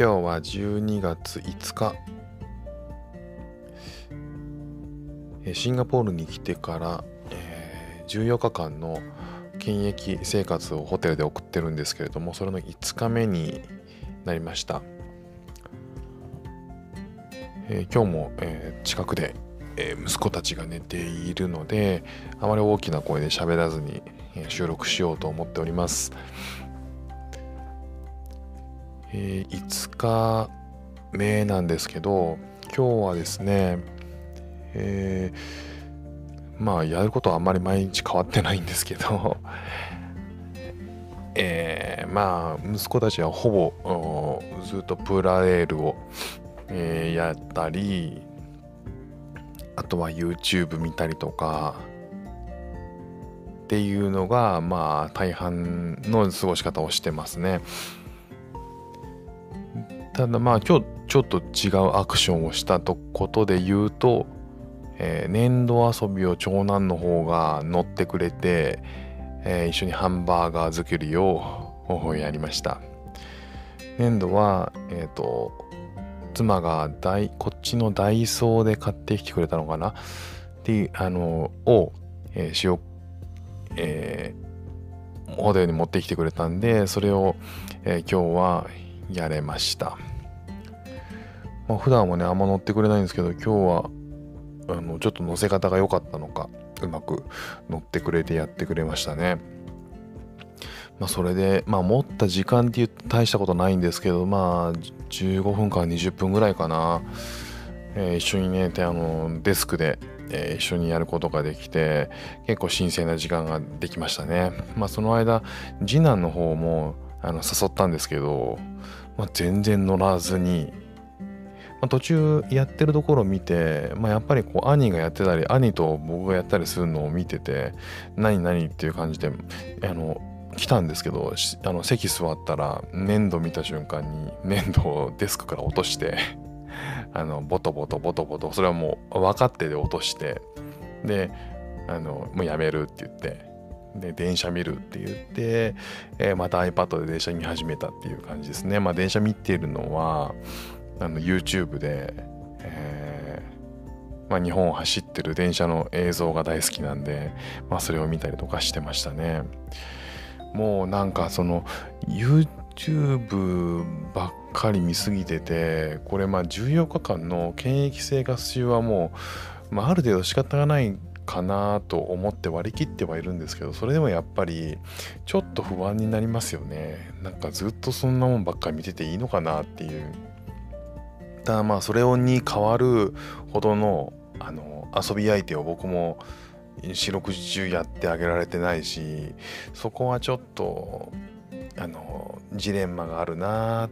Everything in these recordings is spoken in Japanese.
今日は12月5日。シンガポールに来てから、え、14日間の検疫生活をホテルで送ってるんですけれどもそれの5日目になりました、え、今日も、え、近くで、え息子たちが寝ているのであまり大きな声で喋らずに収録しようと思っております。えー、5日目なんですけど今日はですね、えー、まあやることはあんまり毎日変わってないんですけど えー、まあ息子たちはほぼずっとプラレールを、えー、やったりあとは YouTube 見たりとかっていうのがまあ大半の過ごし方をしてますね。ただまあ今日ちょっと違うアクションをしたとことで言うと、えー、粘土遊びを長男の方が乗ってくれて、えー、一緒にハンバーガー作りをやりました粘土はえっ、ー、と妻が大こっちのダイソーで買ってきてくれたのかな？っていうあのを、えー、塩えー、ホテルに持ってきてくれたんでそれを、えー、今日はやれました。まあ、普段はね、あんま乗ってくれないんですけど、今日は、あの、ちょっと乗せ方が良かったのか、うまく乗ってくれてやってくれましたね。まあ、それで、まあ、持った時間って言う大したことないんですけど、まあ、15分から20分ぐらいかな。えー、一緒にね、あの、デスクで、えー、一緒にやることができて、結構新鮮な時間ができましたね。まあ、その間、次男の方も、あの、誘ったんですけど、まあ、全然乗らずに、まあ、途中やってるところを見て、まあ、やっぱりこう兄がやってたり兄と僕がやったりするのを見てて何何っていう感じであの来たんですけどあの席座ったら粘土見た瞬間に粘土をデスクから落として あのボトボトボトボトそれはもう分かってで落としてであのもうやめるって言ってで電車見るって言って、えー、また iPad で電車見始めたっていう感じですね。まあ電車見てるのはあの YouTube で、えーまあ、日本を走ってる電車の映像が大好きなんで、まあ、それを見たりとかしてましたね。もうなんかその YouTube ばっかり見すぎててこれまあ14日間の検疫生活中はもう、まあ、ある程度仕方がないかなと思って割り切ってはいるんですけどそれでもやっぱりちょっと不安になりますよねなんかずっとそんなもんばっかり見てていいのかなっていうたまあそれに変わるほどのあの遊び相手を僕も四六時中やってあげられてないしそこはちょっとあのジレンマがあるな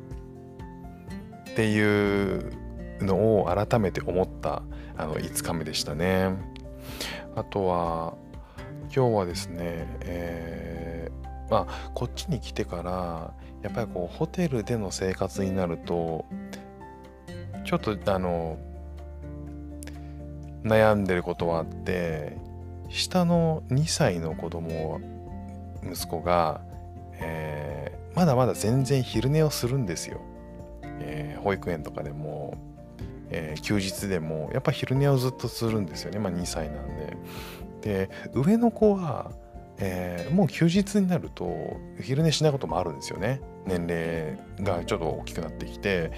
っていうのを改めて思ったあの5日目でしたね。あとは今日はですね、えー、まあこっちに来てからやっぱりこうホテルでの生活になるとちょっとあの悩んでることはあって下の2歳の子供息子が、えー、まだまだ全然昼寝をするんですよ、えー、保育園とかでもえー、休日でもやっぱ昼寝をずっとするんですよね、まあ、2歳なんで。で上の子は、え、もう休日になると昼寝しないこともあるんですよね年齢がちょっと大きくなってきて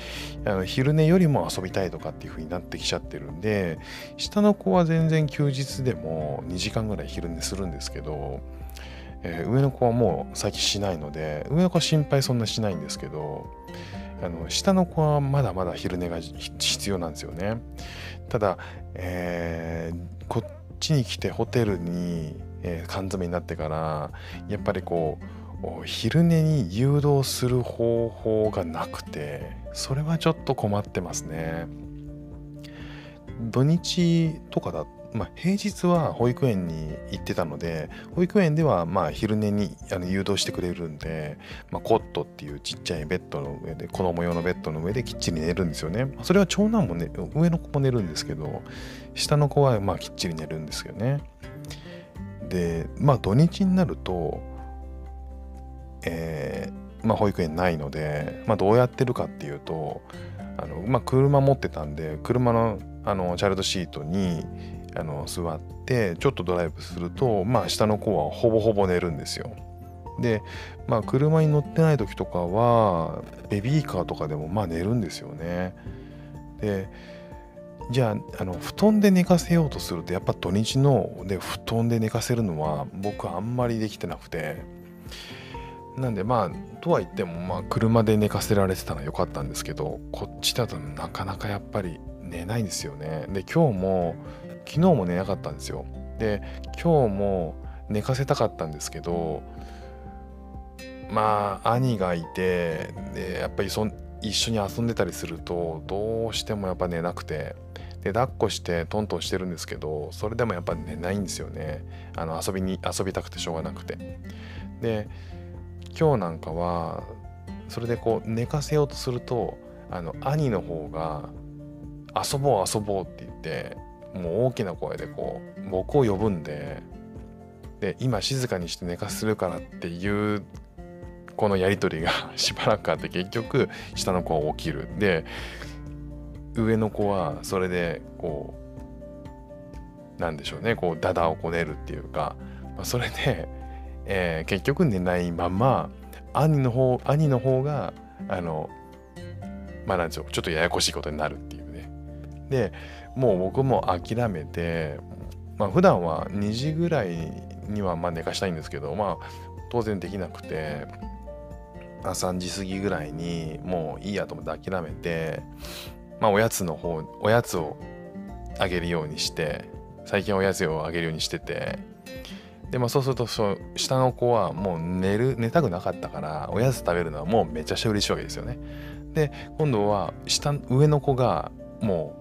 あの昼寝よりも遊びたいとかっていう風になってきちゃってるんで下の子は全然休日でも2時間ぐらい昼寝するんですけど、えー、上の子はもう先しないので上の子は心配そんなしないんですけどあの下の子はまだまだ昼寝が必要なんですよね。ただ、えー、こっちに来てホテルにえー、缶詰になってからやっぱりこう昼寝に誘導する方法がなくてそれはちょっと困ってますね。土日とかだまあ、平日は保育園に行ってたので保育園ではま昼寝にあの誘導してくれるんで、まあ、コットっていうちっちゃいベッドの上で子供用のベッドの上できっちり寝るんですよね。それは長男もね上の子も寝るんですけど下の子はまきっちり寝るんですよね。でまあ土日になるとえー、まあ保育園ないので、まあ、どうやってるかっていうとあの、まあ、車持ってたんで車のあのチャイルドシートにあの座ってちょっとドライブするとまあ下の子はほぼほぼ寝るんですよ。でまあ車に乗ってない時とかはベビーカーとかでもまあ寝るんですよね。でじゃああの布団で寝かせようとするとやっぱ土日ので布団で寝かせるのは僕あんまりできてなくてなんでまあとは言ってもまあ車で寝かせられてたのは良かったんですけどこっちだとなかなかやっぱり寝ないんですよね。で今日も昨日も寝なかったんですよ。で今日も寝かせたかったんですけどまあ兄がいてでやっぱりそ一緒に遊んでたりするとどうしてもやっぱ寝なくてで抱っこしてトントンしてるんですけどそれでもやっぱ寝ないんですよね。あの遊びに遊びたくてしょうがなくて。で今日なんかはそれでこう寝かせようとするとあの兄の方が遊ぼう遊ぼうって言ってもう大きな声でこう僕を呼ぶんでで今静かにして寝かせるからっていうこのやり取りが しばらくあって結局下の子は起きる。で上の子はそれでこうなんでしょうねこうダダをこねるっていうか、まあ、それで、えー、結局寝ないまま兄の方兄の方があのまあなんでしょうちょっとややこしいことになるっていうね。でもう僕も諦めてまあ普段は2時ぐらいにはまあ寝かしたいんですけどまあ当然できなくて3時過ぎぐらいにもういいやと思って諦めてまあおやつの方おやつをあげるようにして最近おやつをあげるようにしててでまあそうするとそう下の子はもう寝る寝たくなかったからおやつ食べるのはもうめちゃくちゃ嬉しいわけですよね。で今度は下上の子がも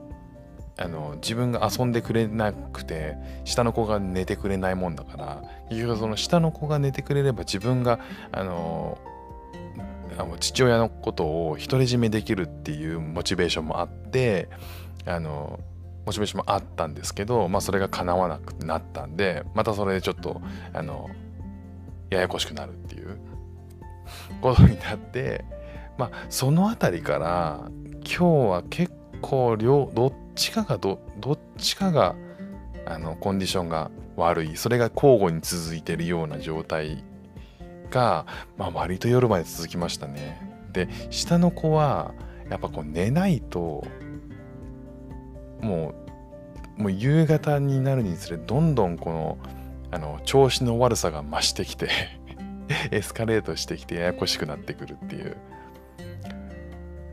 うあの自分が遊んでくれなくて下の子が寝てくれないもんだから結局その下の子が寝てくれれば自分があの父親のことを独り占めできるっていうモチベーションもあってあのモチベーションもあったんですけど、まあ、それが叶わなくなったんでまたそれでちょっとあのややこしくなるっていうことになってまあその辺りから今日は結構両どっちかがどどっちかがあのコンディションが悪いそれが交互に続いてるような状態が、まあ、割と夜まで続きましたね。で下の子はやっぱこう寝ないともうもう夕方になるにつれどんどんこのあの調子の悪さが増してきて エスカレートしてきてややこしくなってくるっていう。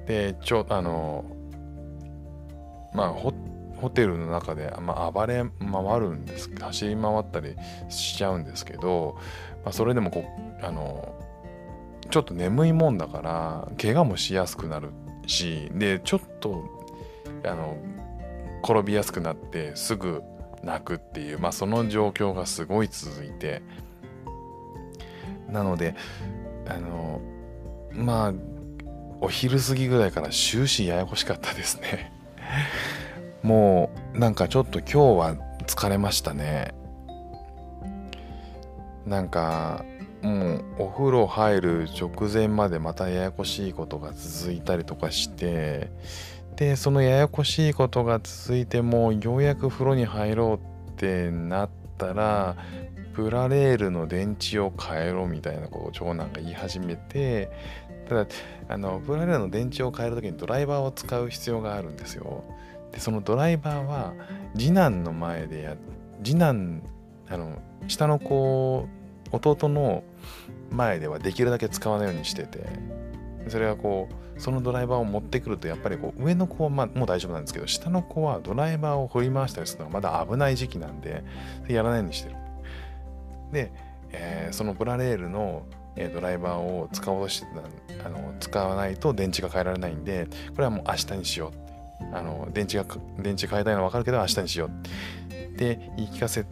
でちょあのまあホホテルの中で、まあ、暴れ回るんです走り回ったりしちゃうんですけど、まあ、それでもこあのちょっと眠いもんだから怪我もしやすくなるしでちょっとあの転びやすくなってすぐ泣くっていう、まあ、その状況がすごい続いて。なのであのまあお昼過ぎぐらいから終始ややこしかったですね。もうなんかちょっと今日は疲れましたね。なんかもうお風呂入る直前までまたややこしいことが続いたりとかしてでそのややこしいことが続いてもようやく風呂に入ろうってなったらプラレールの電池を変えろみたいなことを長男が言い始めてただあのプラレールの電池を変える時にドライバーを使う必要があるんですよ。でそのドライバーは次男の前でや次男あの下の子弟の前ではできるだけ使わないようにしてて。それはこうそのドライバーを持ってくるとやっぱりこう上の子はまあもう大丈夫なんですけど下の子はドライバーを振り回したりするのがまだ危ない時期なんでやらないようにしてる。で、えー、そのプラレールのドライバーを使おうとしてたあの使わないと電池が変えられないんでこれはもう明日にしようあの電池が電池変えたいのは分かるけど明日にしようって言い聞かせ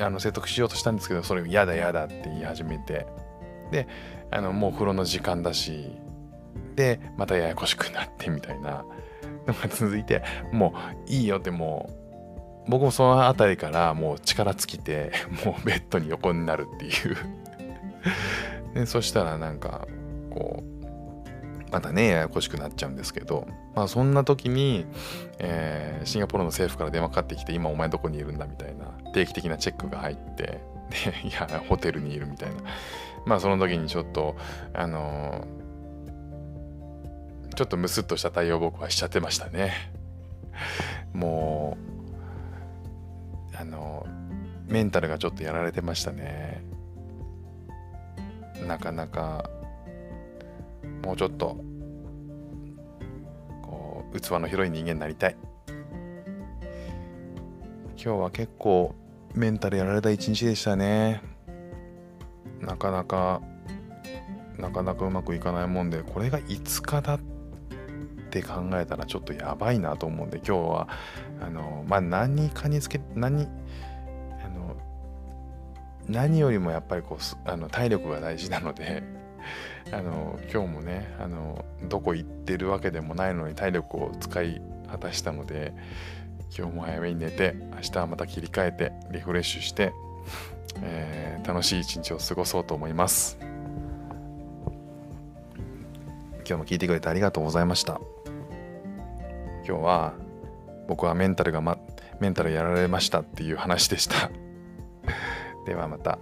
あの説得しようとしたんですけどそれ嫌だ嫌だって言い始めて。であのもう風呂の時間だしでまたややこしくなってみたいな。のが続いてもういいよってもう僕もその辺りからもう力尽きて もうベッドに横になるっていう。でそしたらなんかこうまたねややこしくなっちゃうんですけどまあそんな時に、えー、シンガポールの政府から電話かかってきて今お前どこにいるんだみたいな定期的なチェックが入ってでいやホテルにいるみたいな。まあその時にちょっとあのー、ちょっとムスッとした対応僕はしちゃってましたね。もうあの、メンタルがちょっとやられてましたね。なかなかもうちょっとこう器の広い人間になりたい。今日は結構メンタルやられた一日でしたね。なかなかなかなかうまくいかないもんでこれが5日だって考えたらちょっとやばいなと思うんで今日はあのまあ何かにつけ何あの何よりもやっぱりこうあの体力が大事なので あの今日もねあのどこ行ってるわけでもないのに体力を使い果たしたので今日も早めに寝て明日はまた切り替えてリフレッシュして、えー、楽しい一日を過ごそうと思います。今日も聞いてくれてありがとうございました。今日は僕はメンタルが、ま、メンタルやられましたっていう話でした ではまた。